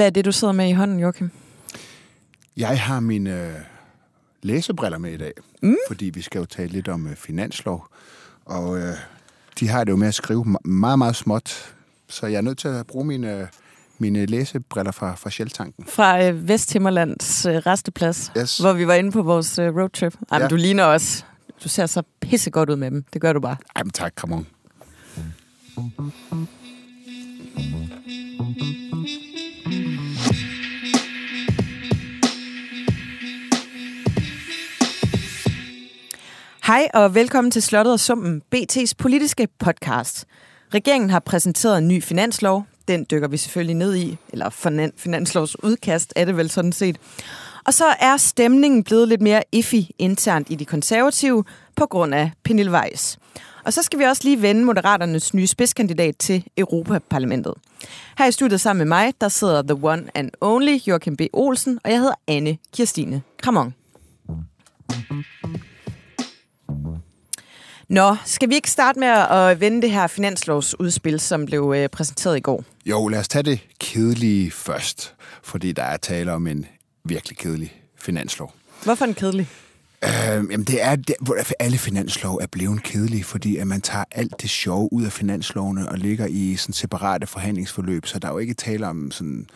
Hvad er det, du sidder med i hånden, Joachim? Jeg har mine øh, læsebriller med i dag, mm. fordi vi skal jo tale lidt om øh, finanslov. Og øh, de har det jo med at skrive meget, meget småt, så jeg er nødt til at bruge mine, mine læsebriller fra, fra Shell-tanken. Fra øh, Vesthimmerlands øh, resteplads, Yes. hvor vi var inde på vores øh, roadtrip. Ej, ja. Men du ligner også. Du ser så pissegodt ud med dem. Det gør du bare. Ej, men tak, come on. Hej og velkommen til Slottet og Summen, BT's politiske podcast. Regeringen har præsenteret en ny finanslov. Den dykker vi selvfølgelig ned i, eller finanslovsudkast er det vel sådan set. Og så er stemningen blevet lidt mere iffy internt i de konservative på grund af Pernille Weiss. Og så skal vi også lige vende Moderaternes nye spidskandidat til Europaparlamentet. Her i studiet sammen med mig, der sidder the one and only Joachim B. Olsen, og jeg hedder Anne Kirstine Kramon. Nå, skal vi ikke starte med at vende det her finanslovsudspil, som blev øh, præsenteret i går? Jo, lad os tage det kedelige først, fordi der er tale om en virkelig kedelig finanslov. Hvorfor en kedelig? Øh, jamen det er, det, alle finanslov er blevet kedelige, fordi at man tager alt det sjove ud af finanslovene og ligger i sådan separate forhandlingsforløb, så der er jo ikke tale om sådan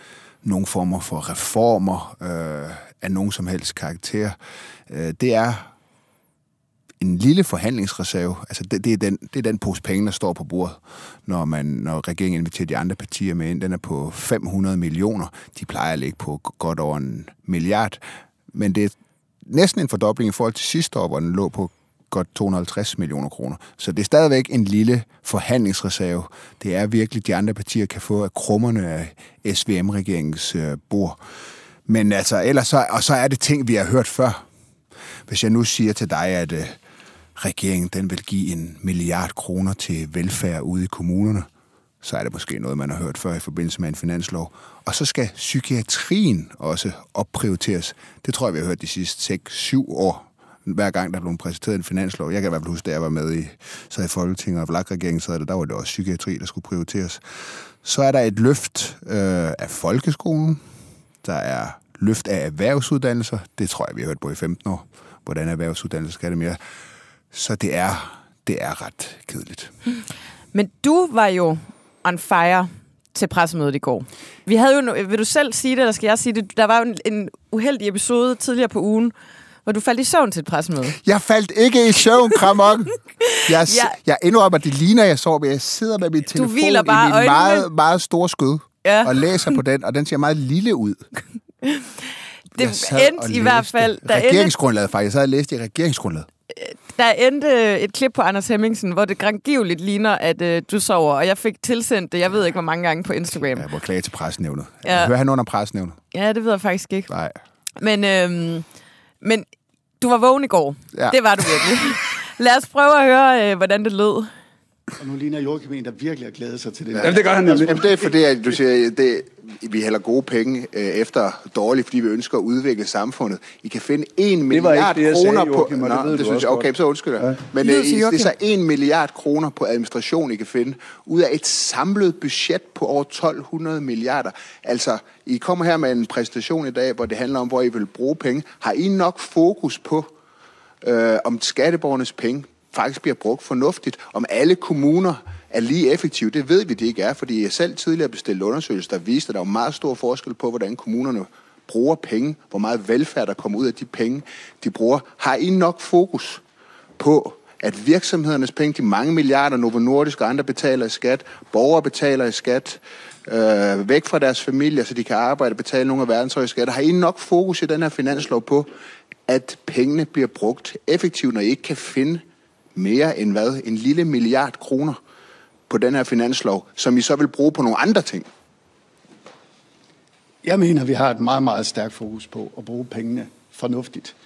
nogle former for reformer øh, af nogen som helst karakter. Øh, det er en lille forhandlingsreserve. Altså det, det, er den, det er den pose penge, der står på bordet, når, man, når regeringen inviterer de andre partier med ind. Den er på 500 millioner. De plejer at ligge på godt over en milliard. Men det er næsten en fordobling i forhold til sidste år, hvor den lå på godt 250 millioner kroner. Så det er stadigvæk en lille forhandlingsreserve. Det er virkelig, de andre partier kan få af krummerne af SVM-regeringens øh, bord. Men altså, ellers så, og så er det ting, vi har hørt før. Hvis jeg nu siger til dig, at øh, regeringen den vil give en milliard kroner til velfærd ude i kommunerne, så er det måske noget, man har hørt før i forbindelse med en finanslov. Og så skal psykiatrien også opprioriteres. Det tror jeg, vi har hørt de sidste 6-7 år, hver gang der blev præsenteret en finanslov. Jeg kan i hvert fald huske, da jeg var med i, så i Folketinget og Vlak-regeringen, så der, der var det også psykiatri, der skulle prioriteres. Så er der et løft øh, af folkeskolen. Der er løft af erhvervsuddannelser. Det tror jeg, vi har hørt på i 15 år. Hvordan erhvervsuddannelser skal det mere. Så det er, det er ret kedeligt. Men du var jo on fire til pressemødet i går. Vi havde jo, vil du selv sige det, eller skal jeg sige det? Der var jo en, en uheldig episode tidligere på ugen, hvor du faldt i søvn til et pressemøde. Jeg faldt ikke i søvn, Kramon. Jeg, Ja. jeg indrømmer, at det ligner, jeg sover, men jeg sidder med min telefon hviler bare i min øjnene. meget, meget store skød Ja. og læser på den, og den ser meget lille ud. Det endte i hvert fald. Der endte, Regeringsgrundlaget faktisk. Jeg sad og læste i regeringsgrundlaget. Der endte et klip på Anders Hemmingsen, hvor det grangivligt ligner, at øh, du sover. Og jeg fik tilsendt det, jeg ved ikke, hvor mange gange på Instagram. Jeg må klage til pressenævnet. Ja. Hører han under pressenævnet? Ja, det ved jeg faktisk ikke. Nej. Men, øhm, men du var vågen i går. Ja. Det var du virkelig. Lad os prøve at høre, øh, hvordan det lød. Og nu ligner Joachim en, der virkelig har glædet sig til det. Jamen, det gør han nemlig. Jamen, det er fordi, at du siger, det, vi hælder gode penge øh, efter dårligt, fordi vi ønsker at udvikle samfundet. I kan finde 1 var milliard ikke det, jeg sagde, kroner på... Joachim, og det det synes jeg. Okay, så undskylder jeg. Men Lyd øh, I- det er Joachim. så 1 milliard kroner på administration, I kan finde, ud af et samlet budget på over 1200 milliarder. Altså, I kommer her med en præsentation i dag, hvor det handler om, hvor I vil bruge penge. Har I nok fokus på, øh, om skatteborgernes penge faktisk bliver brugt fornuftigt, om alle kommuner er lige effektive. Det ved vi, det ikke er, fordi jeg selv tidligere bestilte undersøgelser, der viste, at der var meget stor forskel på, hvordan kommunerne bruger penge, hvor meget velfærd der kommer ud af de penge, de bruger. Har I nok fokus på, at virksomhedernes penge, de mange milliarder, Novo Nordisk og andre betaler i skat, borgere betaler i skat, øh, væk fra deres familier, så de kan arbejde og betale nogle af verdens høje skatter. Har I nok fokus i den her finanslov på, at pengene bliver brugt effektivt, når I ikke kan finde mere end hvad? En lille milliard kroner på den her finanslov, som I så vil bruge på nogle andre ting? Jeg mener, vi har et meget, meget stærkt fokus på at bruge pengene fornuftigt.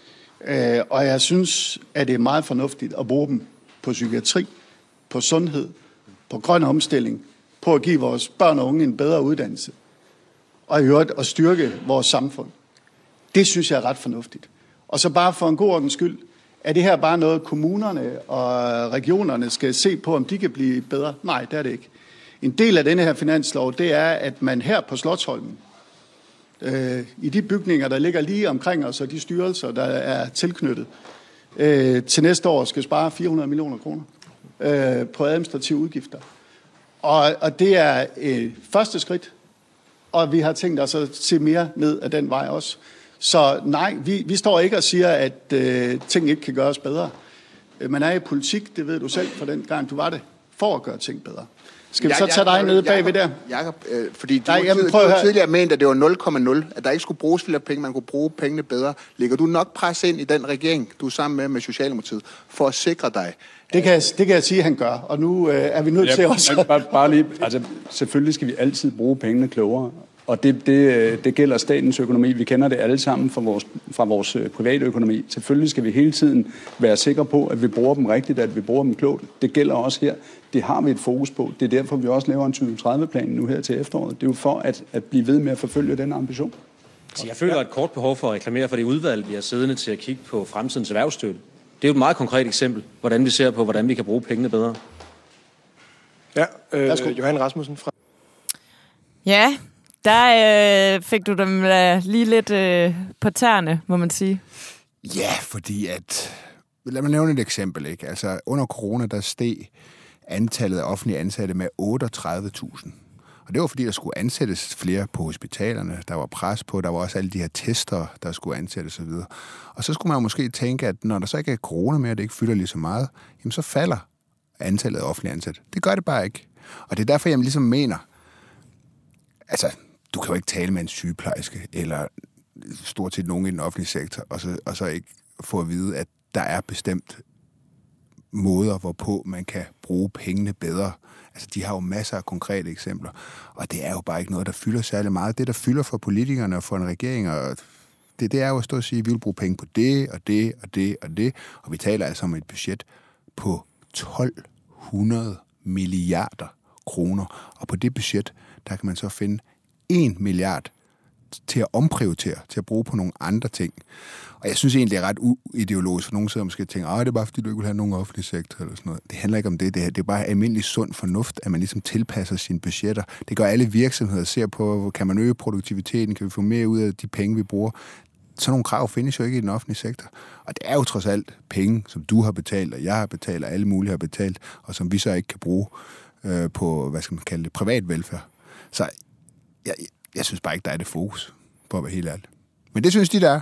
Øh, og jeg synes, at det er meget fornuftigt at bruge dem på psykiatri, på sundhed, på grøn omstilling, på at give vores børn og unge en bedre uddannelse, og i øvrigt at styrke vores samfund. Det synes jeg er ret fornuftigt. Og så bare for en god ordens skyld, er det her bare noget, kommunerne og regionerne skal se på, om de kan blive bedre? Nej, det er det ikke. En del af denne her finanslov, det er, at man her på Slottholmen øh, i de bygninger, der ligger lige omkring os, og de styrelser, der er tilknyttet, øh, til næste år skal spare 400 millioner kroner øh, på administrative udgifter. Og, og det er et første skridt, og vi har tænkt os at se mere ned ad den vej også. Så nej, vi, vi står ikke og siger, at øh, ting ikke kan gøres bedre. Øh, man er i politik, det ved du selv fra den gang, du var det, for at gøre ting bedre. Skal vi så tage dig nede bagved der? Jakob, øh, fordi du, Nej, jamen, prøv du tidligere ment, at det var 0,0, at der ikke skulle bruges flere penge, man kunne bruge pengene bedre. Ligger du nok pres ind i den regering, du er sammen med med Socialdemokratiet, for at sikre dig? Det kan, jeg, det kan jeg sige, at han gør, og nu øh, er vi nødt ja, til også... Bare, bare lige, altså, selvfølgelig skal vi altid bruge pengene klogere, og det, det, det gælder statens økonomi. Vi kender det alle sammen fra vores, fra vores øh, private økonomi. Selvfølgelig skal vi hele tiden være sikre på, at vi bruger dem rigtigt, at vi bruger dem klogt. Det gælder også her. Det har vi et fokus på. Det er derfor, vi også laver en 2030-plan nu her til efteråret. Det er jo for at, at blive ved med at forfølge den ambition. Så jeg føler et kort behov for at reklamere for det udvalg, vi har siddende til at kigge på fremtidens erhvervsstøtte. Det er jo et meget konkret eksempel, hvordan vi ser på, hvordan vi kan bruge pengene bedre. Ja, øh, Johan Rasmussen fra... Ja, der øh, fik du dem øh, lige lidt øh, på tæerne, må man sige. Ja, fordi at... Lad mig nævne et eksempel. Ikke? Altså, under corona, der steg antallet af offentlige ansatte med 38.000. Og det var fordi, der skulle ansættes flere på hospitalerne. Der var pres på, der var også alle de her tester, der skulle ansættes osv. Og så skulle man måske tænke, at når der så ikke er corona mere, og det ikke fylder lige så meget, jamen så falder antallet af offentlige ansatte. Det gør det bare ikke. Og det er derfor, jeg ligesom mener, altså, du kan jo ikke tale med en sygeplejerske, eller stort set nogen i den offentlige sektor, og så, og så ikke få at vide, at der er bestemt måder, hvorpå man kan bruge pengene bedre. Altså, de har jo masser af konkrete eksempler, og det er jo bare ikke noget, der fylder særlig meget. Det, der fylder for politikerne og for en regering, og det, det er jo at stå og sige, at vi vil bruge penge på det, og det, og det, og det, og vi taler altså om et budget på 1200 milliarder kroner, og på det budget, der kan man så finde 1 milliard til at omprioritere, til at bruge på nogle andre ting. Og jeg synes egentlig, det er ret uideologisk, for nogen sidder måske og tænker, at det er bare fordi, du ikke vil have nogen offentlig sektor eller sådan noget. Det handler ikke om det. Det er, det er bare almindelig sund fornuft, at man ligesom tilpasser sine budgetter. Det gør alle virksomheder, ser på, kan man øge produktiviteten, kan vi få mere ud af de penge, vi bruger. Sådan nogle krav findes jo ikke i den offentlige sektor. Og det er jo trods alt penge, som du har betalt, og jeg har betalt, og alle mulige har betalt, og som vi så ikke kan bruge øh, på, hvad skal man kalde det, privat velfærd. Så jeg, jeg synes bare ikke, der er det fokus, på at være helt ærlig. Men det synes de, der er.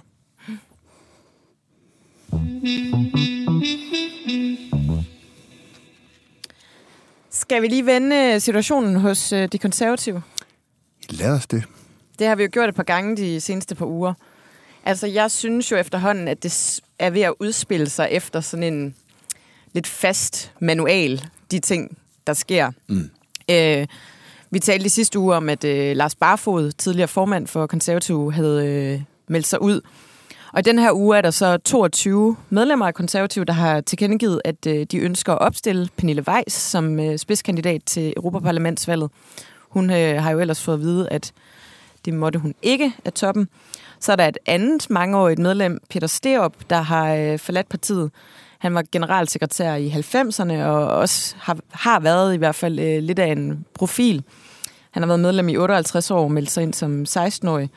Skal vi lige vende situationen hos øh, de konservative? Lad os det. Det har vi jo gjort et par gange de seneste par uger. Altså, jeg synes jo efterhånden, at det er ved at udspille sig efter sådan en lidt fast manual, de ting, der sker. Mm. Øh, vi talte i sidste uge om, at øh, Lars Barfod, tidligere formand for Konservative, havde øh, meldt sig ud. Og i den her uge er der så 22 medlemmer af Konservative, der har tilkendegivet, at øh, de ønsker at opstille Pernille Weiss som øh, spidskandidat til Europaparlamentsvalget. Hun øh, har jo ellers fået at vide, at det måtte hun ikke af toppen. Så er der et andet mangeårigt medlem, Peter Steop, der har øh, forladt partiet. Han var generalsekretær i 90'erne og også har, har været i hvert fald øh, lidt af en profil. Han har været medlem i 58 år og meldt sig ind som 16-årig.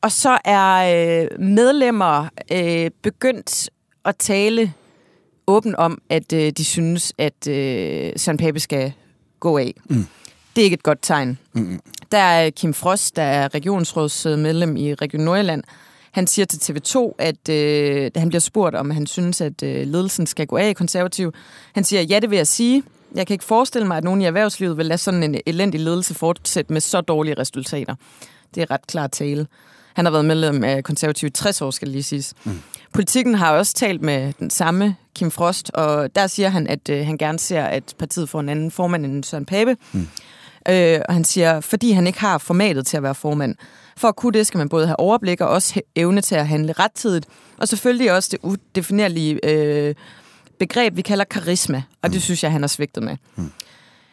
Og så er øh, medlemmer øh, begyndt at tale åbent om, at øh, de synes, at øh, Søren Pape skal gå af. Mm. Det er ikke et godt tegn. Mm. Der er Kim Frost, der er regionsrådsmedlem i Region Nordjylland. Han siger til TV2, at øh, han bliver spurgt, om han synes, at øh, ledelsen skal gå af i konservativ. Han siger, ja, det vil jeg sige. Jeg kan ikke forestille mig, at nogen i erhvervslivet vil lade sådan en elendig ledelse fortsætte med så dårlige resultater. Det er ret klart tale. Han har været medlem af konservativ i 60 år, skal lige siges. Mm. Politikken har også talt med den samme Kim Frost, og der siger han, at øh, han gerne ser, at partiet får en anden formand end Søren Pape. Mm. Øh, og han siger, fordi han ikke har formatet til at være formand. For at kunne det, skal man både have overblik og også evne til at handle rettidigt. Og selvfølgelig også det udefinerlige øh, begreb, vi kalder karisma. Og det mm. synes jeg, han har svigtet med. Mm.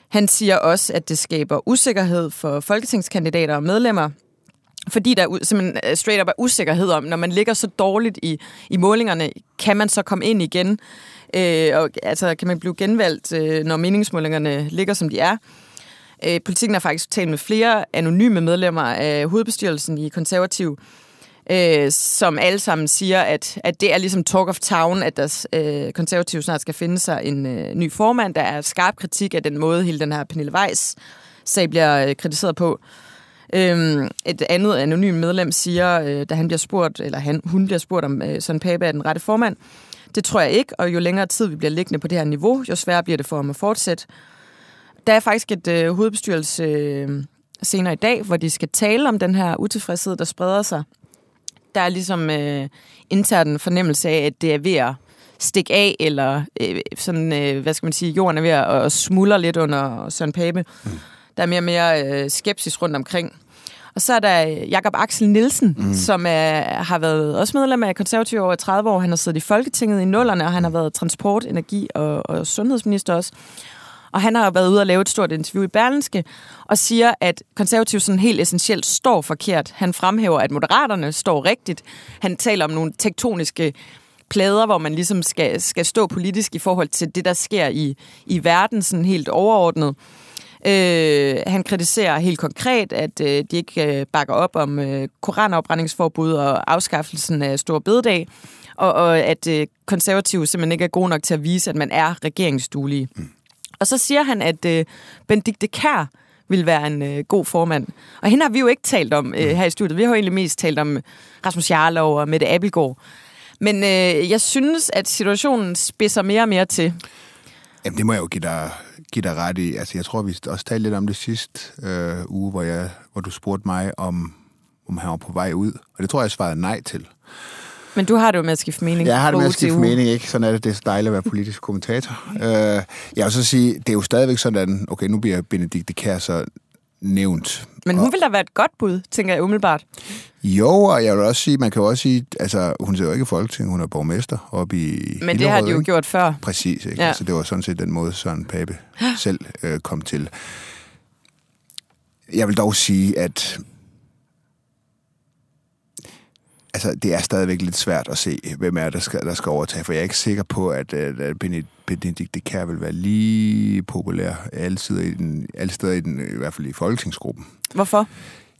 Han siger også, at det skaber usikkerhed for folketingskandidater og medlemmer, fordi der simpelthen øh, straight up er usikkerhed om, når man ligger så dårligt i, i målingerne, kan man så komme ind igen? Øh, og, altså, kan man blive genvalgt, øh, når meningsmålingerne ligger, som de er? Øh, politikken har faktisk talt med flere anonyme medlemmer af hovedbestyrelsen i konservativ, øh, som alle sammen siger, at, at det er ligesom talk of town, at der øh, konservative snart skal finde sig en øh, ny formand. Der er skarp kritik af den måde, hele den her Pernille Weiss sag bliver øh, kritiseret på. Øhm, et andet anonym medlem siger, øh, da han bliver spurgt, eller han, hun bliver spurgt, om øh, Søren Pape er den rette formand. Det tror jeg ikke, og jo længere tid vi bliver liggende på det her niveau, jo sværere bliver det for ham at fortsætte. Der er faktisk et øh, hovedbestyrelse øh, senere i dag, hvor de skal tale om den her utilfredshed, der spreder sig. Der er ligesom øh, intern fornemmelse af, at det er ved at stikke af, eller øh, sådan, øh, hvad skal man sige, jorden er ved at smuldre lidt under Søren Pape. Mm. Der er mere og mere øh, skepsis rundt omkring. Og så er der Jakob Axel Nielsen, mm. som er, har været også medlem af konservative over 30 år. Han har siddet i Folketinget i nullerne, og han har været transport, energi og, og sundhedsminister også. Og han har været ude og lave et stort interview i Berlinske, og siger, at konservativ sådan helt essentielt står forkert. Han fremhæver, at moderaterne står rigtigt. Han taler om nogle tektoniske plader, hvor man ligesom skal, skal stå politisk i forhold til det, der sker i, i verden, sådan helt overordnet. Øh, han kritiserer helt konkret, at øh, de ikke øh, bakker op om øh, koranopbrændingsforbud og afskaffelsen af Stor Bededag, og, og at øh, konservative simpelthen ikke er gode nok til at vise, at man er regeringsduelige. Mm. Og så siger han, at øh, Benedikte Kær vil være en øh, god formand. Og hende har vi jo ikke talt om øh, her i studiet. Vi har jo egentlig mest talt om Rasmus Jarlov og Mette Abelgaard. Men øh, jeg synes, at situationen spidser mere og mere til. Jamen, det må jeg jo give dig, give dig ret i. Altså, jeg tror, vi også talte lidt om det sidste øh, uge, hvor, jeg, hvor du spurgte mig, om, om han var på vej ud. Og det tror jeg, jeg svarede nej til. Men du har det jo med at skifte mening. Jeg har det med at skifte mening, ikke? Sådan er det. Det er så dejligt at være politisk kommentator. Uh, jeg vil så sige, det er jo stadigvæk sådan, okay, nu bliver Benedikte Kær så nævnt. Men hun og, vil da være et godt bud, tænker jeg umiddelbart. Jo, og jeg vil også sige, man kan jo også sige, altså hun ser jo ikke i Folketinget, hun er borgmester oppe i Men Hillerød, det har de jo ikke? gjort før. Præcis, ikke? Ja. Altså, det var sådan set den måde, Søren Pape selv øh, kom til. Jeg vil dog sige, at altså, det er stadigvæk lidt svært at se, hvem er der skal, der skal overtage, for jeg er ikke sikker på, at, at Benedikt de Kær vil være lige populær alle steder i, den, alle steder i, den, i hvert fald i folketingsgruppen. Hvorfor?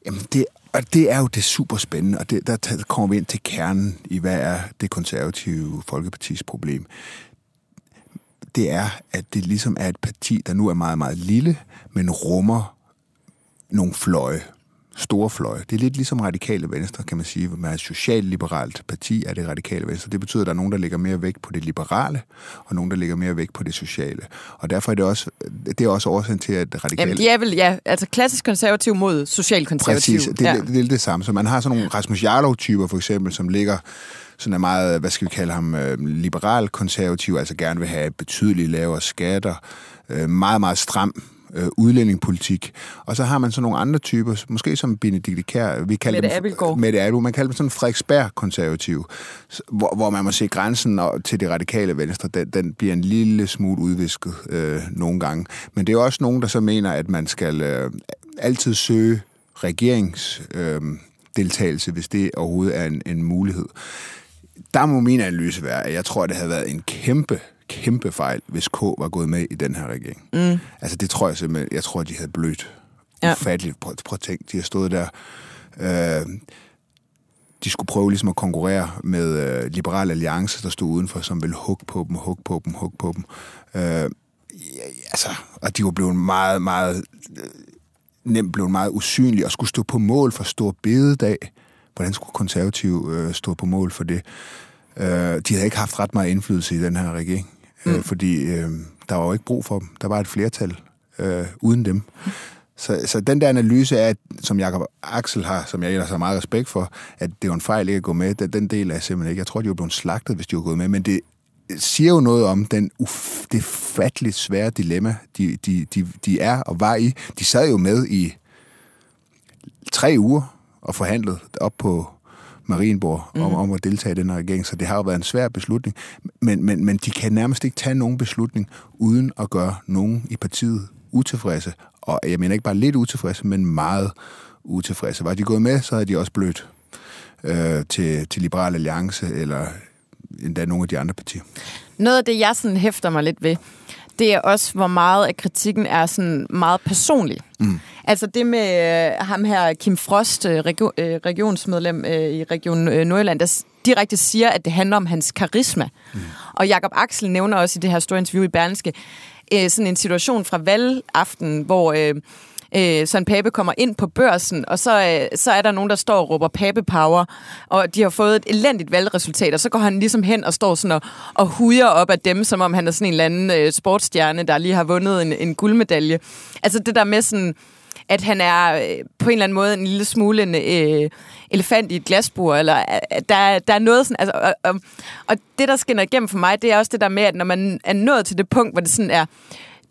Jamen, det, og det er jo det super spændende, og det, der kommer vi ind til kernen i, hvad er det konservative Folkepartis problem. Det er, at det ligesom er et parti, der nu er meget, meget lille, men rummer nogle fløje store fløje. Det er lidt ligesom radikale venstre, kan man sige. Man er et socialliberalt parti er det radikale venstre. Det betyder, at der er nogen, der lægger mere vægt på det liberale, og nogen, der lægger mere vægt på det sociale. Og derfor er det også, det er også årsagen til, at radikale... Jamen, de er vel, ja, altså klassisk konservativ mod socialkonservativ. Præcis, det, ja. det, det, det er det samme. Så man har sådan nogle Rasmus Jarlov-typer, for eksempel, som ligger sådan er meget, hvad skal vi kalde ham, øh, liberal-konservativ, altså gerne vil have betydeligt lavere skatter, øh, meget, meget stram øh, udlændingepolitik. Og så har man så nogle andre typer, måske som Benedikte Kær, vi kalder Mette dem, Mette Abelgaard, man kalder dem sådan Frederiksberg-konservativ, hvor, hvor man må se grænsen til det radikale venstre, den, den bliver en lille smule udvisket øh, nogle gange. Men det er også nogen, der så mener, at man skal øh, altid søge regerings... Øh, deltagelse, hvis det overhovedet er en, en mulighed. Der må min analyse være, at jeg tror, at det havde været en kæmpe kæmpe fejl, hvis K var gået med i den her regering. Mm. Altså det tror jeg simpelthen, jeg tror, de havde blødt. Ja. Ufatteligt. Prøv, prøv at tænke, de har stået der... Øh, de skulle prøve ligesom at konkurrere med øh, Liberal Alliance, der stod udenfor, som ville hugge på dem, hugge på dem, hugge på dem. Øh, ja, altså, og de var blevet meget, meget øh, nemt blevet meget usynlige og skulle stå på mål for stor bededag. Hvordan skulle konservative øh, stå på mål for det? Øh, de havde ikke haft ret meget indflydelse i den her regering. Øh, mm. øh, fordi øh, der var jo ikke brug for dem. Der var et flertal øh, uden dem. Så, så den der analyse af, som Jakob Axel har, som jeg ellers har meget respekt for, at det var en fejl ikke at gå med, den, den del er simpelthen ikke. Jeg tror, de var blevet slagtet, hvis de var gået med, men det siger jo noget om den uf, det fatteligt svære dilemma, de, de, de, de er og var i. De sad jo med i tre uger og forhandlede op på Marienborg mm. om, om at deltage i den her regering, så det har jo været en svær beslutning. Men, men, men de kan nærmest ikke tage nogen beslutning, uden at gøre nogen i partiet utilfredse. Og jeg mener ikke bare lidt utilfredse, men meget utilfredse. Var de gået med, så havde de også blødt øh, til, til Liberal Alliance, eller endda nogle af de andre partier. Noget af det, jeg sådan hæfter mig lidt ved, det er også, hvor meget af kritikken er sådan meget personlig. Mm. Altså det med øh, ham her, Kim Frost, øh, regio, øh, regionsmedlem øh, i Region øh, Nordjylland, der direkte siger, at det handler om hans karisma. Mm. Og Jakob Axel nævner også i det her store interview i Berlingske, øh, sådan en situation fra valgaften, hvor... Øh, øh, Søren Pape kommer ind på børsen, og så, øh, så er der nogen, der står og råber Pape Power, og de har fået et elendigt valgresultat, og så går han ligesom hen og står sådan og, og hujer op af dem, som om han er sådan en eller anden øh, sportsstjerne, der lige har vundet en, en guldmedalje. Altså det der med sådan, at han er øh, på en eller anden måde en lille smule en øh, elefant i et glasbur, eller at der, der er noget sådan, altså, og, og, og det, der skinner igennem for mig, det er også det der med, at når man er nået til det punkt, hvor det sådan er,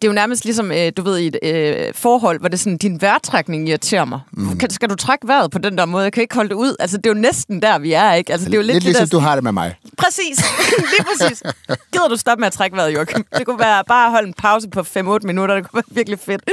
det er jo nærmest ligesom, øh, du ved, i et øh, forhold, hvor det er sådan, din vejrtrækning irriterer mig. Mm. Kan, skal du trække vejret på den der måde? Jeg kan ikke holde det ud. Altså, det er jo næsten der, vi er, ikke? Altså, det er jo lidt, Lidt ligesom der, du har det med mig. Præcis. Lige præcis. Gider du stoppe med at trække vejret, Joachim? Det kunne være bare at holde en pause på 5-8 minutter. Det kunne være virkelig fedt.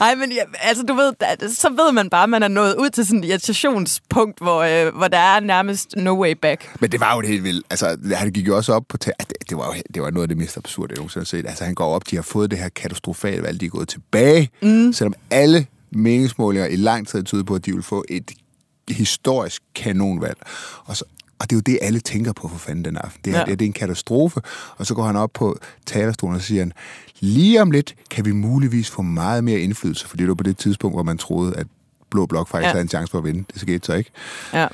Nej, men ja, altså, du ved, så ved man bare, at man er nået ud til sådan et irritationspunkt, hvor, øh, hvor der er nærmest no way back. Men det var jo det helt vildt. Altså, han gik jo også op på... Det, det, var jo, det var noget af det mest absurde, jeg nogensinde har set. Altså, han går op, de har fået det her katastrofale valg, de er gået tilbage, mm. selvom alle meningsmålinger i lang tid tyder på, at de vil få et historisk kanonvalg. Og, så, og det er jo det, alle tænker på for fanden den aften. Det, her, Ja. det, det er en katastrofe. Og så går han op på talerstolen og siger, han, lige om lidt kan vi muligvis få meget mere indflydelse, fordi det var på det tidspunkt, hvor man troede, at Blå Blok faktisk Ja. havde en chance for at vinde. Det skete så ikke. Ja.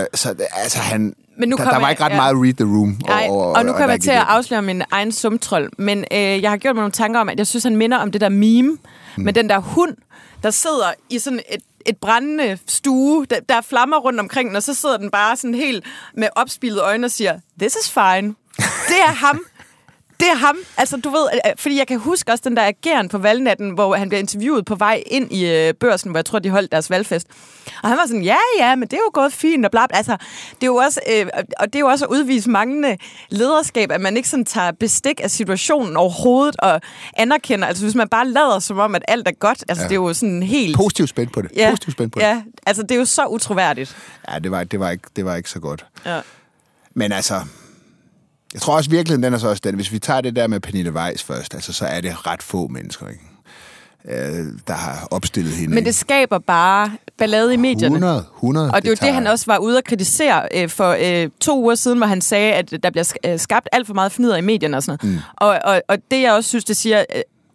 Øh, så altså, han, Men nu der, kommer der var jeg- ikke ret ja. meget read the room. Nej, over- og nu hvad kommer jeg til at afsløre min egen sumtrold, men øh, jeg har gjort mig nogle tanker om, at jeg synes, han minder om det der meme mm. med den der hund, der sidder i sådan et et brændende stue, der, der er flammer rundt omkring den, og så sidder den bare sådan helt med opspilede øjne og siger, this is fine. Det er ham. Det er ham. Altså, du ved, øh, fordi jeg kan huske også den der ageren på valgnatten, hvor han bliver interviewet på vej ind i øh, børsen, hvor jeg tror, de holdt deres valgfest. Og han var sådan, ja, ja, men det er jo gået fint, og bla, bla. Altså, det er jo også, øh, og det er jo også at udvise manglende lederskab, at man ikke sådan tager bestik af situationen overhovedet og anerkender. Altså, hvis man bare lader som om, at alt er godt, altså, ja. det er jo sådan helt... Positivt spændt på det. Ja, Positivt spændt på det. ja, altså, det er jo så utroværdigt. Ja, det var, det, var ikke, det var ikke så godt. Ja. Men altså, jeg tror også virkelig, den er så også den. Hvis vi tager det der med Pernille Weiss først, altså, så er det ret få mennesker, ikke? Øh, der har opstillet hende. Men det skaber bare ballade i medierne. 100, 100. Og det er jo det, han også var ude at kritisere øh, for øh, to uger siden, hvor han sagde, at der bliver øh, skabt alt for meget fnider i medierne og sådan noget. Mm. Og, og, og det, jeg også synes, det siger,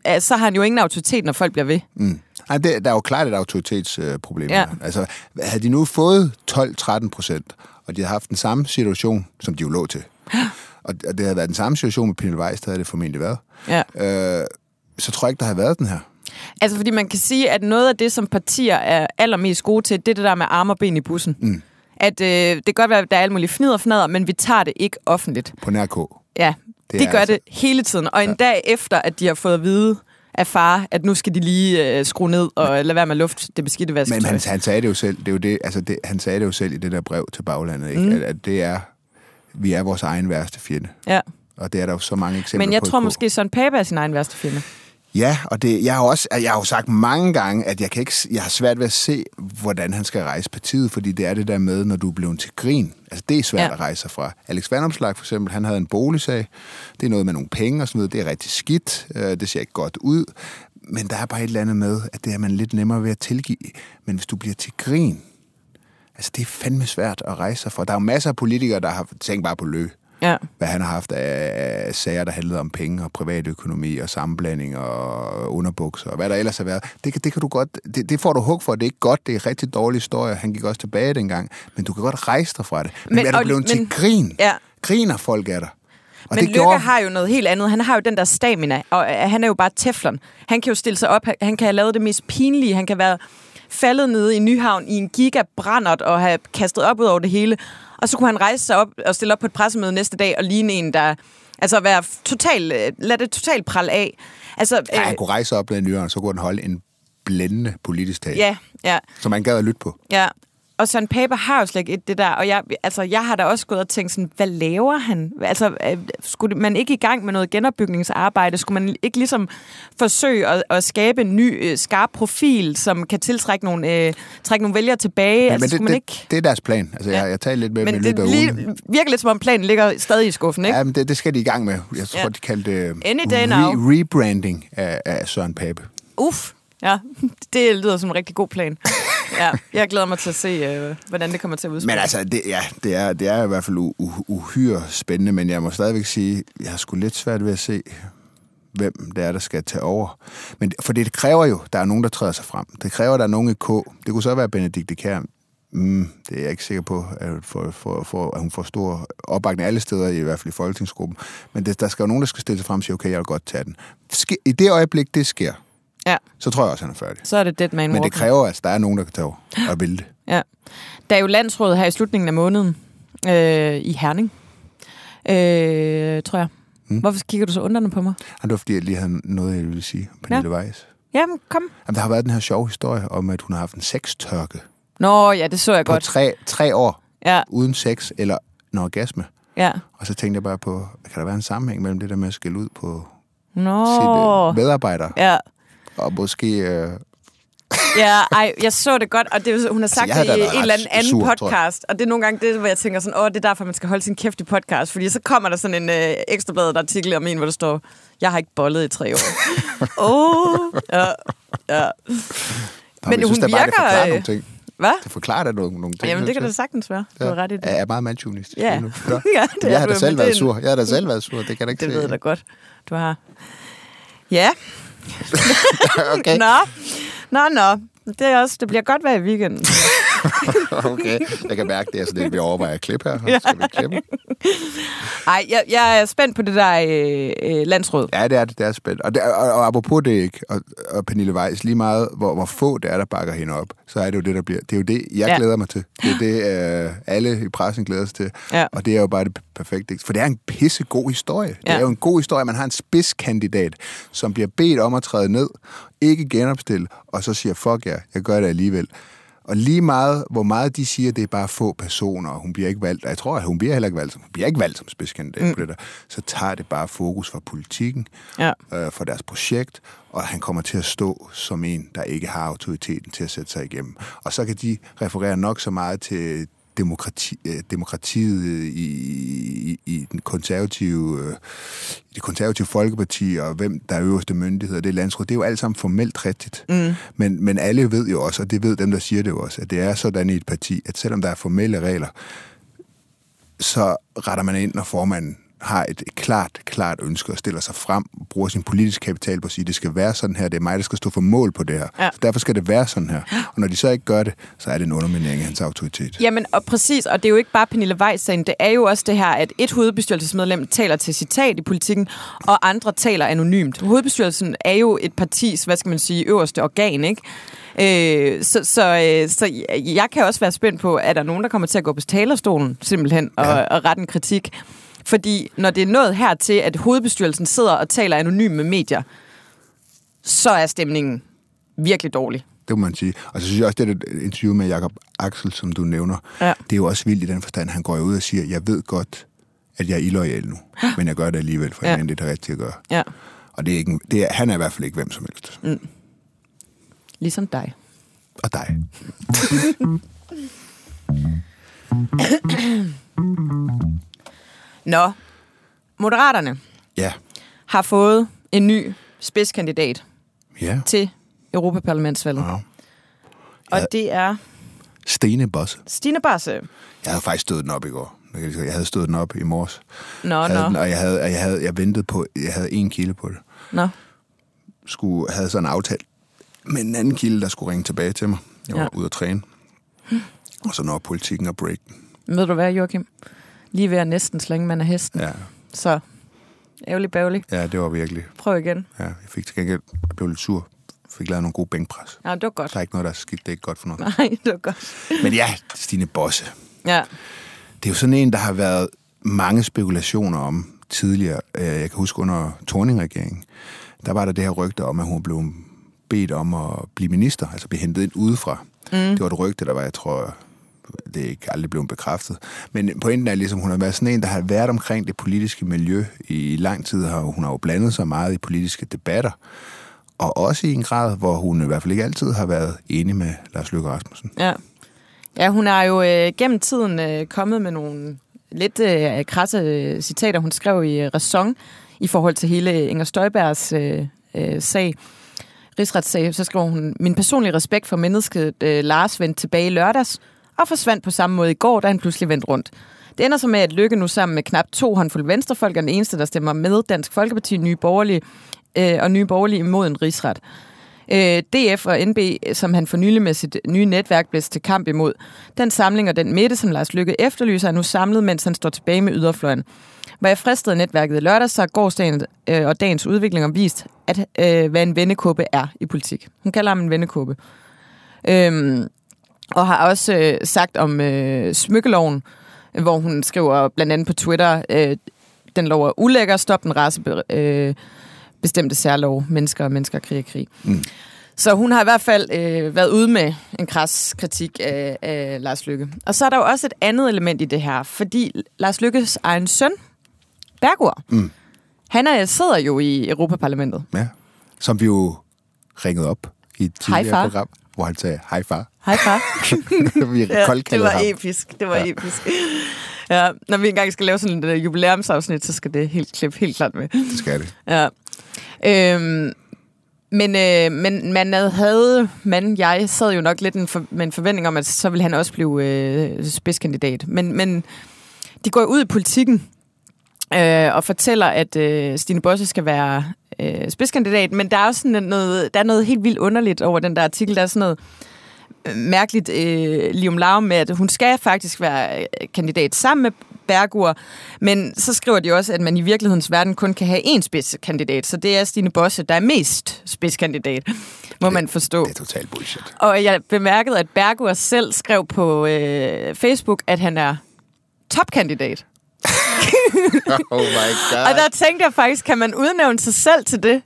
øh, så har han jo ingen autoritet, når folk bliver ved. Mm. Ej, det, der er jo klart et autoritetsproblem. Ja. Ja. Altså, havde de nu fået 12-13 procent, og de havde haft den samme situation, som de jo lå til, og, det havde været den samme situation med Pernille Weiss, der havde det formentlig været, Ja. øh, så tror jeg ikke, der havde været den her. Altså, fordi man kan sige, at noget af det, som partier er allermest gode til, det er det der med arme og ben i bussen. Mm. At øh, det kan godt være, at der er alt muligt fnider fnader, men vi tager det ikke offentligt. På nær K. Ja, det, er gør altså- det hele tiden. Og en ja. dag efter, at de har fået at vide af far, at nu skal de lige øh, skrue ned og lade være med at lufte det beskidte vasketøj. Men han, han sagde det jo selv, det er jo det, altså det, han sagde det jo selv i det der brev til baglandet, ikke? Mm. At, at det er, vi er vores egen værste fjende. Ja. Og det er der jo så mange eksempler Men jeg på. tror måske, Søren Pape er sin egen værste fjende. Ja, og det, jeg har også, jeg har jo sagt mange gange, at jeg, kan ikke, jeg har svært ved at se, hvordan han skal rejse partiet, fordi det er det der med, når du er blevet til grin. Altså, det er svært Ja. ja. at rejse sig fra. Alex Vandomslag for eksempel, han havde en boligsag. Det er noget med nogle penge og sådan noget. Det er rigtig skidt. Øh, Det ser ikke godt ud. Men der er bare et eller andet med, at det er man lidt nemmere ved at tilgive. Men hvis du bliver til grin, altså det er fandme svært at rejse sig fra. Der er jo masser af politikere, der har tænkt bare på løb Ja. hvad han har haft af af sager, der handlede om penge og privatøkonomi og sammenblanding og underbukser og hvad der ellers har været. Det, det kan du godt, det, det får du hug for. Det er ikke godt, det er en rigtig dårlig historie. Han gik også tilbage dengang. Men du kan godt rejse dig fra det. Men, Men- er du og- blevet til men- grin? Ja. Griner folk af dig? Og Men Lykke gjorde... har jo noget helt andet. Han har jo den der stamina, og øh, han er jo bare teflon. Han kan jo stille sig op, han- han kan have lavet det mest pinlige, han kan være faldet nede i Nyhavn i en gigabrændert og have kastet op ud over det hele. Og så kunne han rejse sig op og stille op på et pressemøde næste dag og ligne en, der... Altså være total, øh, lad det totalt prale af. Altså, Ja, han kunne rejse op med nyere, så kunne han holde en blændende politisk tale, ja, ja, som man gad at lytte på. ja. Og Søren Pape har jo slet ikke et, det der, og jeg, altså, jeg har da også gået og tænkt sådan, hvad laver han? Altså, øh, skulle man ikke i gang med noget genopbygningsarbejde? Skulle man ikke ligesom forsøge at, at skabe en ny, øh, skarp profil, som kan tiltrække nogle, øh, trække nogle vælgere tilbage? Ja, altså, men det, skulle man det, ikke... det er deres plan. Altså, jeg, jeg talte lidt med Men det lige, virker lidt som om planen ligger stadig i skuffen, ikke? Ja, men det, det skal de i gang med. Jeg tror, Ja. de kaldte det day now. rebranding af, af Søren Pape. Uff, ja, det lyder som en rigtig god plan. Ja, jeg glæder mig til at se, øh, hvordan det kommer til at udspille. Men altså, det, ja, det, er, det er i hvert fald u, uhyre spændende, men jeg må stadigvæk sige, jeg har sgu lidt svært ved at se, hvem det er, der skal tage over. Men, for det kræver jo, der er nogen, der træder sig frem. Det kræver, at der er nogen i K. Det kunne så være Benedikte Kær. Mm, det er jeg ikke sikker på, at, for, for, for, at hun får stor opbakning alle steder, i hvert fald i folketingsgruppen. Men det, der skal jo nogen, der skal stille sig frem og sige, okay, jeg vil godt tage den. I det øjeblik, det sker, Ja, så tror jeg også, han er færdig. så er det dead man Men det walking. kræver, at der er nogen, der kan tage og vil det. Ja. Der er jo landsråd her i slutningen af måneden øh, i Herning, øh, tror jeg. Mm. Hvorfor kigger du så undrende på mig? Og det var, fordi jeg lige havde noget, jeg ville sige. Pernille ja. Weiss. Jamen, kom. Jamen, der har været den her sjove historie om, at hun har haft en sextørke Nå, ja, det så jeg på godt. tre, tre år Ja, uden sex eller en orgasme. ja. Og så tænkte jeg bare på, kan der være en sammenhæng mellem det der med at skille ud på Nå. sine medarbejdere, Ja, og måske... Øh, ja, ej, jeg så det godt, og det, hun har sagt jeg havde det i en eller anden, anden sur, podcast, og det er nogle gange det, hvor jeg tænker sådan, åh, det er derfor, man skal holde sin kæft i podcast, fordi så kommer der sådan en øh, ekstrabladet artikel om en, hvor der står, jeg har ikke bollet i tre år. Åh, oh, ja, ja. Nå, Men synes, hun da bare, det virker, øh, nogle ting. Hvad? Det forklarer da nogle, nogle ting. Jamen, det kan synes da sagtens være. Du jeg. har ret i det. Ja, jeg er meget mandsjunistisk. Ja. Ja, det Men er jeg har da selv men været det sur. Jeg har da selv været sur. Det kan da ikke Det se. ved jeg da godt, du har. Ja, okay. nå. Nå, nå. Det, er også, det bliver godt vejr i weekenden. okay. Jeg kan mærke, det er sådan, at vi overvejer at klippe her. Skal vi klippe? Ej, jeg, jeg er spændt på det der øh, øh, landsråd. Ja, det er det. Det er spændt. Og, det, og, og apropos det ikke, og, og Pernille Weiss, lige meget, hvor, hvor få det er, der bakker hende op, så er det jo det, der bliver. Det er jo det, jeg Ja. glæder mig til. Det er det, øh, alle i pressen glæder sig til. Ja. Og det er jo bare det perfekte. For det er en pissegod historie. Det Ja. er jo en god historie. Man har en spidskandidat, som bliver bedt om at træde ned, ikke genopstille, og så siger, fuck ja, jeg gør det alligevel. Og lige meget, hvor meget de siger, det er bare få personer, og hun bliver ikke valgt, og jeg tror, at hun bliver heller ikke valgt som, hun bliver ikke valgt som spidskandidat mm. på det der, så tager det bare fokus fra politikken, Ja. øh, for deres projekt, og han kommer til at stå som en, der ikke har autoriteten til at sætte sig igennem. Og så kan de referere nok så meget til demokrati, demokratiet i, i, i den konservative, øh, i det konservative folkeparti, og hvem der er øverste myndigheder, det er landsråd. Det er jo alt sammen formelt rigtigt. Mm. Men, men alle ved jo også, og det ved dem, der siger det jo også, at det er sådan i et parti, at selvom der er formelle regler, så retter man ind, når formanden har et klart, klart ønske og stiller sig frem, bruger sin politiske kapital på at sige, det skal være sådan her, det er mig, der skal stå for mål på det her. Ja. Så derfor skal det være sådan her. Og når de så ikke gør det, så er det en underminering af hans autoritet. Jamen, og præcis, og det er jo ikke bare Pernille Weiss-sagen, det er jo også det her, at et hovedbestyrelsesmedlem taler til citat i politikken, og andre taler anonymt. Hovedbestyrelsen er jo et partis, hvad skal man sige, øverste organ, ikke? Øh, så, så, øh, så jeg kan også være spændt på, at der er nogen, der kommer til at gå på talerstolen, simpelthen, og, Ja. og rette en kritik. Fordi når det er nået hertil, at hovedbestyrelsen sidder og taler anonymt med medier, så er stemningen virkelig dårlig. Det må man sige. Og så synes jeg også, det der interview med Jakob Axel, som du nævner, Ja. det er jo også vildt i den forstand, han går ud og siger, jeg ved godt, at jeg er illoyal nu, men jeg gør det alligevel, for Ja. det er det rigtige at gøre. Ja, Og det er ikke, det er, han er i hvert fald ikke hvem som helst. Mm. ligesom dig. Og dig. Nå, Moderaterne Ja. har fået en ny spidskandidat Ja. til Europaparlamentsvalget. ja. Og det er Stene Bosse. Stine Basse. Jeg havde faktisk stået den op i går. Jeg Jeg havde stået den op i morges. Nå, havde nå, den, og jeg havde, jeg havde jeg ventede på, jeg havde en kilde på det. nå. Skulle, havde sådan en aftale med en anden kilde, der skulle ringe tilbage til mig. Jeg var Ja. ja. ude at træne. Og så når politikken og break. Ved du hvad, Joachim? Lige ved at næsten slænge man af hesten. Ja, Så ærgerlig bævlig. ja, det var virkelig. Prøv igen. Ja, jeg fik til gengæld, jeg blev lidt sur. Fik lavet nogle gode bænkpres. Ja, det var godt. Der er ikke noget, der er skidt. Det er ikke godt for noget. Nej, det var godt. Men ja, Stine Bosse. Ja, Det er jo sådan en, der har været mange spekulationer om tidligere. Øh, Jeg kan huske under Torning-regeringen, der var der det her rygte om, at hun blev bedt om at blive minister, altså blive hentet ind udefra. Mm. Det var et rygte, der var, jeg tror, det er ikke aldrig blevet bekræftet. Men pointen er ligesom, hun har været sådan en, der har været omkring det politiske miljø i lang tid. og Hun har jo blandet sig meget i politiske debatter, og også i en grad, hvor hun i hvert fald ikke altid har været enig med Lars Løkke Rasmussen. Ja, ja hun har jo øh, gennem tiden øh, kommet med nogle lidt øh, krasse øh, citater, hun skrev i øh, Ræson i forhold til hele Inger Støjbergs øh, øh, sag rigsretssag, så skriver hun, min personlige respekt for mennesket øh, Lars vendte tilbage i lørdags og forsvandt på samme måde i går, da han pludselig vendte rundt. Det ender så med, at Lykke nu sammen med knap to håndfulde venstrefolk er den eneste, der stemmer med Dansk Folkeparti, Nye Borgerlige øh, og Nye Borgerlige imod en rigsret. Øh, DF og NB, som han for nylig med sit nye netværk blev til kamp imod. Den samling og den midte, som Lars Lykke efterlyser, er nu samlet, mens han står tilbage med yderfløjen. Hvor jeg fristede netværket i lørdag, så gårdsdagen øh, og dagens udvikling har vist, at, øh, hvad en vendekåbe er i politik. Hun kalder ham en vendekåbe. Øhm, og har også øh, sagt om øh, smykkeloven, hvor hun skriver blandt andet på Twitter, øh, den lov er ulækker, stop den race øh, bestemte særlov, mennesker og mennesker, krig og krig. Mm. Så hun har i hvert fald øh, været ude med en kras kritik af, af Lars Lykke. Og så er der jo også et andet element i det her, fordi Lars Lykkes egen søn, Bergur, mm. han er, sidder jo i Europaparlamentet. Ja, som vi jo ringede op i et tidligere program, hvor han sagde, hej far. Hej far. vi ja, det var ham. episk, det var ja. episk. Ja, når vi engang skal lave sådan et jubilæumsafsnit, så skal det helt klippe helt klart med. Det skal det. Ja. Øhm, men, øh, men man havde, man, jeg sad jo nok lidt en for, med en forventning om, at så ville han også blive øh, spidskandidat. Men, men de går ud i politikken øh, og fortæller, at øh, Stine Bosse skal være øh, spidskandidat, men der er også sådan noget, der er noget helt vildt underligt over den der artikel. Der er sådan noget øh, mærkeligt øh, lium lav med, at hun skal faktisk være øh, kandidat sammen med Bergur, men så skriver de også, at man i virkelighedens verden kun kan have én spidskandidat, så det er Stine Bosse, der er mest spidskandidat, må det, man forstå. Det er totalt bullshit. Og jeg bemærkede, at Bergur selv skrev på øh, Facebook, at han er topkandidat. oh my god. Og der tænkte jeg faktisk, kan man udnævne sig selv til det?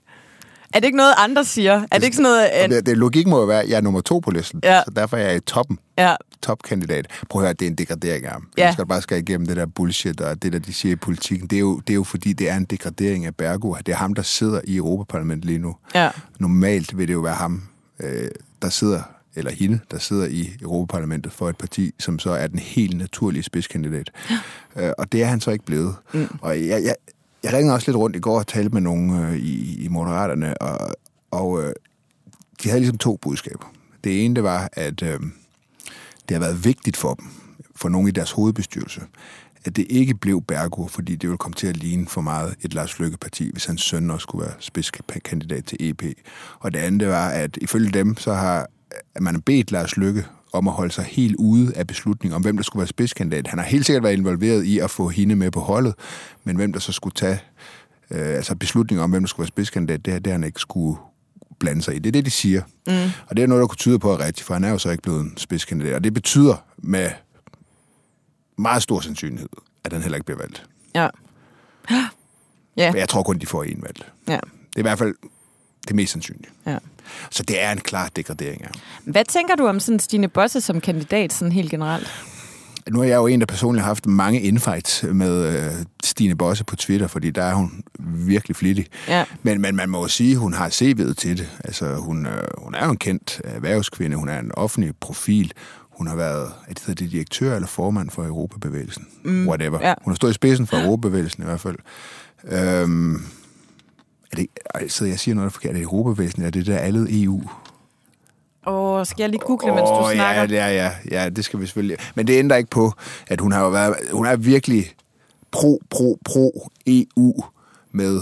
Er det ikke noget, andre siger? Er det ikke sådan noget... En... Det, det, logik må jo være, at jeg er nummer to på listen, ja. så derfor er jeg i toppen. Ja. Topkandidat. Prøv at høre, det er en degradering af ham. Ja. Jeg skal bare skal igennem det der bullshit, og det der, de siger i politikken. Det er jo, det er jo fordi, det er en degradering af Bergo. Det er ham, der sidder i Europaparlamentet lige nu. Ja. Normalt vil det jo være ham, øh, der sidder eller hende, der sidder i Europaparlamentet for et parti, som så er den helt naturlige spidskandidat. Ja. Øh, og det er han så ikke blevet. Mm. Og jeg, jeg, jeg ringede også lidt rundt i går og talte med nogen øh, i, i Moderaterne, og, og øh, de havde ligesom to budskaber. Det ene, det var, at øh, det har været vigtigt for dem, for nogen i deres hovedbestyrelse, at det ikke blev Bergur, fordi det ville komme til at ligne for meget et Lars Lykke-parti, hvis hans søn også skulle være spidskandidat til EP. Og det andet det var, at ifølge dem, så har at man har bedt Lars Lykke om at holde sig helt ude af beslutningen om, hvem der skulle være spidskandidat. Han har helt sikkert været involveret i at få hende med på holdet, men hvem der så skulle tage øh, altså beslutningen om, hvem der skulle være spidskandidat, det, det han ikke skulle blande sig i. Det er det, de siger. Mm. Og det er noget, der kunne tyde på at rigtigt, for han er jo så ikke blevet en spidskandidat. Og det betyder med meget stor sandsynlighed, at han heller ikke bliver valgt. Ja. Ja. Jeg tror kun, de får en valgt. Ja. Det er i hvert fald det mest sandsynlige. Ja. Så det er en klar degradering af Hvad tænker du om sådan Stine Bosse som kandidat sådan helt generelt? Nu er jeg jo en, der personligt har haft mange infights med øh, Stine Bosse på Twitter, fordi der er hun virkelig flittig. Ja. Men, men man må jo sige, at hun har CV'et til det. Altså, hun, øh, hun er jo en kendt erhvervskvinde, hun er en offentlig profil. Hun har været, er det, det direktør eller formand for Europabevægelsen? Mm. Whatever. Ja. Hun har stået i spidsen for Europabevægelsen i hvert fald. Øhm, er det, altså, jeg siger noget forkert. Er det Europavæsen? Er det der alle EU? Åh, oh, skal jeg lige google, mens du snakker? Ja, ja, ja, ja, det skal vi selvfølgelig. Men det ændrer ikke på, at hun har været, hun er virkelig pro, pro, pro EU med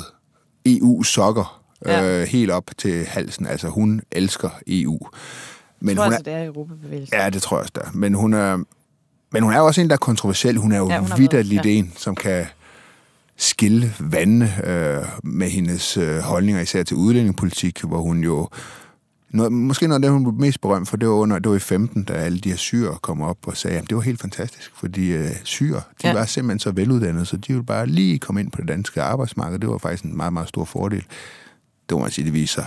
EU-sokker ja. øh, helt op til halsen. Altså, hun elsker EU. Men jeg tror hun altså, er, det er Europabevægelsen. Ja, det tror jeg også, der. Men hun er, men hun er også en, der er kontroversiel. Hun er jo ja, vidderligt ja. en, som kan skille vandene øh, med hendes øh, holdninger, især til udlændingepolitik, hvor hun jo... Noget, måske noget af det, hun blev mest berømt for, det var, under, det var i 15, da alle de her syre kom op og sagde, at det var helt fantastisk, fordi øh, syre, de ja. var simpelthen så veluddannede, så de ville bare lige komme ind på det danske arbejdsmarked. Det var faktisk en meget, meget stor fordel. Det må man sige, det viser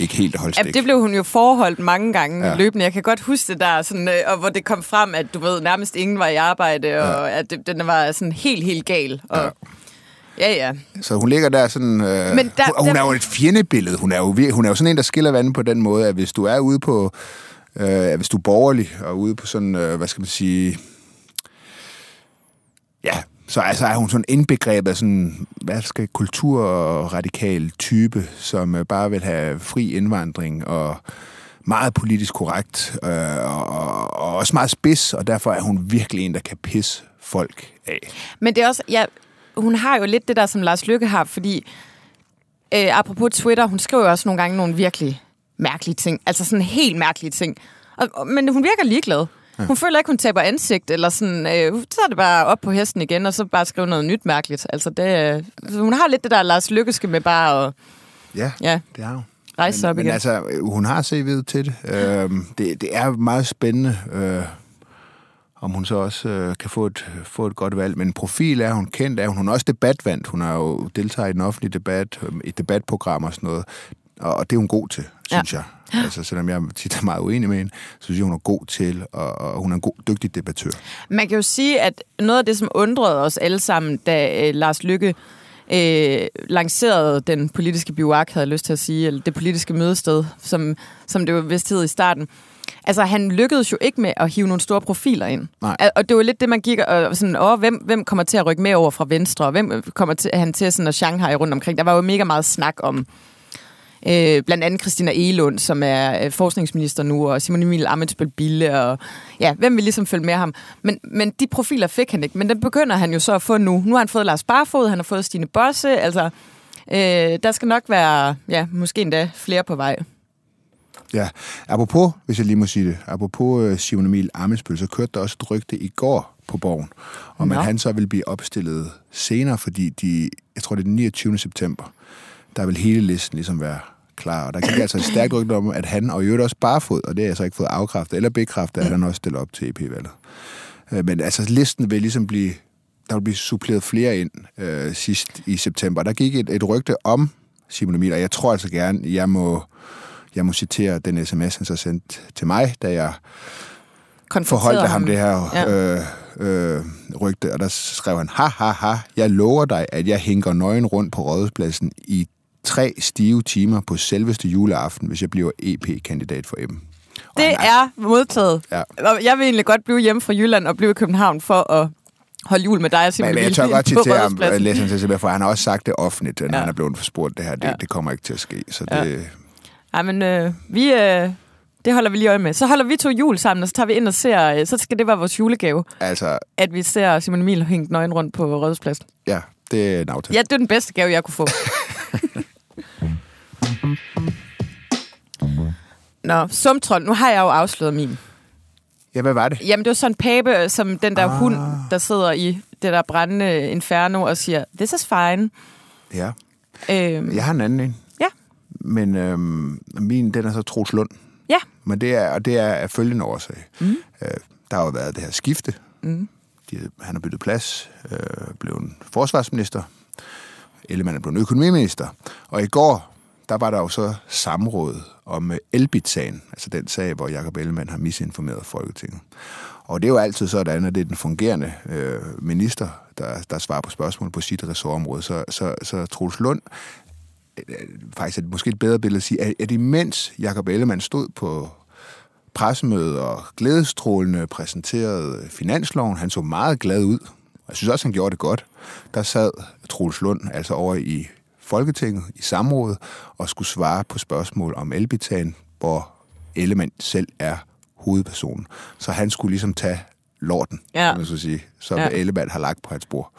ikke helt at holde Ja, stik. det blev hun jo forholdt mange gange Ja. ja. løbende. Jeg kan godt huske det der, sådan, øh, og hvor det kom frem, at du ved, nærmest ingen var i arbejde, og at det, den var sådan helt, helt gal. Og, ja. Ja, ja. Så hun ligger der sådan... Øh, Men der- hun, hun der- er jo et fjendebillede. Hun er jo, hun er jo sådan en, der skiller vandet på den måde, at hvis du er ude på... Øh, hvis du er borgerlig og ude på sådan, øh, hvad skal man sige... Ja, så altså er hun sådan indbegrebet af sådan, hvad skal kulturradikal type, som øh, bare vil have fri indvandring og meget politisk korrekt, øh, og, og, og også meget spids, og derfor er hun virkelig en, der kan pisse folk af. Men det er også, ja, hun har jo lidt det der, som Lars Lykke har, fordi øh, apropos Twitter, hun skriver jo også nogle gange nogle virkelig mærkelige ting. Altså sådan helt mærkelige ting. Og, og, men hun virker ligeglad. Hun føler ikke, hun taber ansigt, eller sådan, øh, så er det bare op på hesten igen, og så bare skrive noget nyt mærkeligt. Altså det, øh, hun har lidt det der Lars Lykkeske med bare at Ja, ja, det har hun. rejse men, op men igen. altså, hun har CV'et til det. Øhm, det. Det er meget spændende, øh, om hun så også øh, kan få et, få et godt valg. Men profil er hun kendt, er hun. Hun er også debatvandt. Hun har jo deltaget i den offentlige debat, øh, i debatprogrammer og sådan noget. Og, og det er hun god til, synes ja. jeg. Altså, selvom jeg tit er meget uenig med hende, så synes jeg, hun er god til, og, og hun er en god, dygtig debattør. Man kan jo sige, at noget af det, som undrede os alle sammen, da øh, Lars Lykke øh, lancerede den politiske biwak, havde jeg lyst til at sige, eller det politiske mødested, som, som det var vist hed i starten. Altså, han lykkedes jo ikke med at hive nogle store profiler ind. Nej. Og det var lidt det, man gik og sådan, åh, hvem, hvem kommer til at rykke med over fra venstre, og hvem kommer til, han til sådan at Shanghai rundt omkring. Der var jo mega meget snak om, Øh, blandt andet Christina Elund, som er øh, forskningsminister nu, og Simon Emil Amitsbøl Bille, og ja, hvem vil ligesom følge med ham? Men, men de profiler fik han ikke, men den begynder han jo så at få nu. Nu har han fået Lars Barfod, han har fået Stine Bosse, altså øh, der skal nok være, ja, måske endda flere på vej. Ja, apropos, hvis jeg lige må sige det, apropos uh, Simon Emil Amitsbøl, så kørte der også et rygte i går på borgen, om Nå. at han så vil blive opstillet senere, fordi de, jeg tror det er den 29. september, der vil hele listen ligesom være klar. Og der gik altså et stærkt rygte om, at han, og i øvrigt også Barfod, og det har jeg så ikke fået afkræftet eller bekræftet, at han også stiller op til EP-valget. Øh, Men altså, listen vil ligesom blive, der vil blive suppleret flere ind øh, sidst i september. Der gik et, et rygte om Simon Emil, og jeg tror altså gerne, jeg må, jeg må citere den sms, han så sendte til mig, da jeg Konfronterede forholdte ham det her Ja. øh, øh, rygte, og der skrev han, ha, ha, ha, jeg lover dig, at jeg hænker nøgen rundt på rådhuspladsen i tre stive timer på selveste juleaften, hvis jeg bliver EP-kandidat for M. Og Det er modtaget. Ja. Jeg vil egentlig godt blive hjemme fra Jylland og blive i København for at holde jul med dig og Simon Men, jeg tør godt citere ham, Rådhuspladsen. læse hans sms, for han har også sagt det offentligt, når Ja. han er blevet forspurgt det her. Det, Ja. det kommer ikke til at ske. Så Ja. Ej, men øh, vi, øh, det holder vi lige øje med. Så holder vi to jul sammen, og så tager vi ind og ser, øh, så skal det være vores julegave, altså, at vi ser Simon Emil hængt nøgen rundt på Rådhuspladsen. ja, det er en aftale. Ja, det er den bedste gave, jeg kunne få. Nå, sumtrold, nu har jeg jo afsløret min. Ja, hvad var det? Jamen, det var sådan en pape, som den der ah. hund, der sidder i det der brændende inferno og siger, this is fine. Ja, Øhm, jeg har en anden en. Men øhm, min, den er så Troels Lund. ja, Men det er, og det er af følgende årsag. Mm. Øh, der har jo været det her skifte. Mm. De, han har byttet plads, øh, blev en forsvarsminister. Ellemann er blevet økonomiminister. Og i går, der var der jo så samråd om øh, Elbit-sagen, altså den sag, hvor Jacob Ellemann har misinformeret Folketinget. Og det er jo altid sådan, at det er den fungerende øh, minister, der, der svarer på spørgsmål på sit ressortområde. Så, så, så Troels Lund faktisk er det måske et bedre billede at sige, at, at imens Jacob Ellemann stod på pressemøde og glædestrålende præsenterede finansloven, han så meget glad ud. Jeg synes også, han gjorde det godt. Der sad Troels Lund altså over i Folketinget i samrådet og skulle svare på spørgsmål om elbetagen, hvor Ellemann selv er hovedpersonen. Så han skulle ligesom tage lorten, Ja. man så sige, som ja. Ellemann har lagt på hans bord.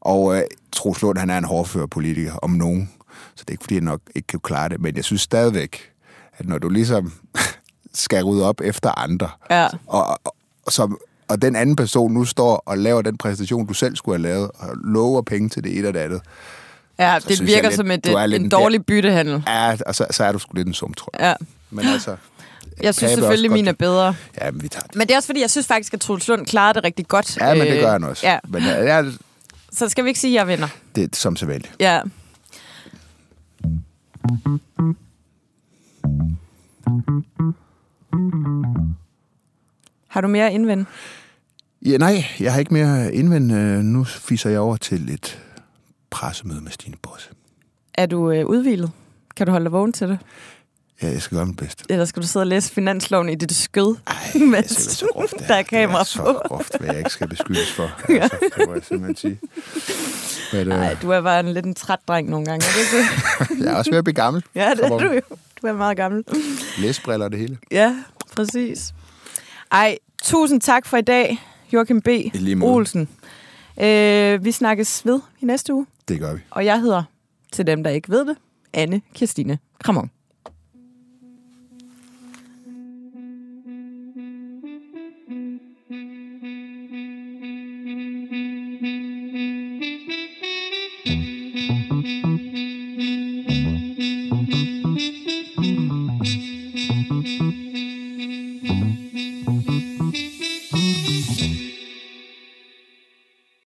Og øh, Troels Lund, han er en hårdfør politiker, om nogen. Så det er ikke, fordi jeg nok ikke kan klare det. Men jeg synes stadigvæk, at når du ligesom skal rydde op efter andre, Ja. og, og, og, som, og den anden person nu står og laver den præstation, du selv skulle have lavet, og lover penge til det ene og det andet, ja Så det jeg virker lidt, som et, en en dårlig byttehandel. ja, og så, så er du sgu lidt en sum, tror jeg. Ja. Men altså, Jeg synes selvfølgelig, også min er bedre. ja, men vi tager det. Men det er også fordi, jeg synes faktisk, at Troels Lund klarede det rigtig godt. Ja, men det Øh, gør han også. Ja. Men øh, ja, Så skal vi ikke sige, at jeg vinder. det er som sædvanligt. Ja. Har du mere indvend? Ja, nej, jeg har ikke mere indvendt. Øh, Nu fiser jeg over til et pressemøde med Stine Bosse. Er du øh, udvilet? Kan du holde dig vågen til det? Ja, jeg skal gøre mit bedste. Eller skal du sidde og læse finansloven i dit skød, Ej, det er mens så groft. der er kamera det er på? så groft, hvad jeg ikke skal beskyldes for. Altså, det må jeg simpelthen sige. Men, Nej, øh, du er bare en lidt en træt dreng nogle gange, er det ikke jeg er også ved at blive gammel. Ja, det er du jo. Du er meget gammel. Læsbriller og det hele. Ja, præcis. Ej, tusind tak for i dag, Joachim B. Olsen. Øh, vi snakkes ved i næste uge, Det gør vi. og jeg hedder, til dem der ikke ved det, Anne Kirstine Kramon.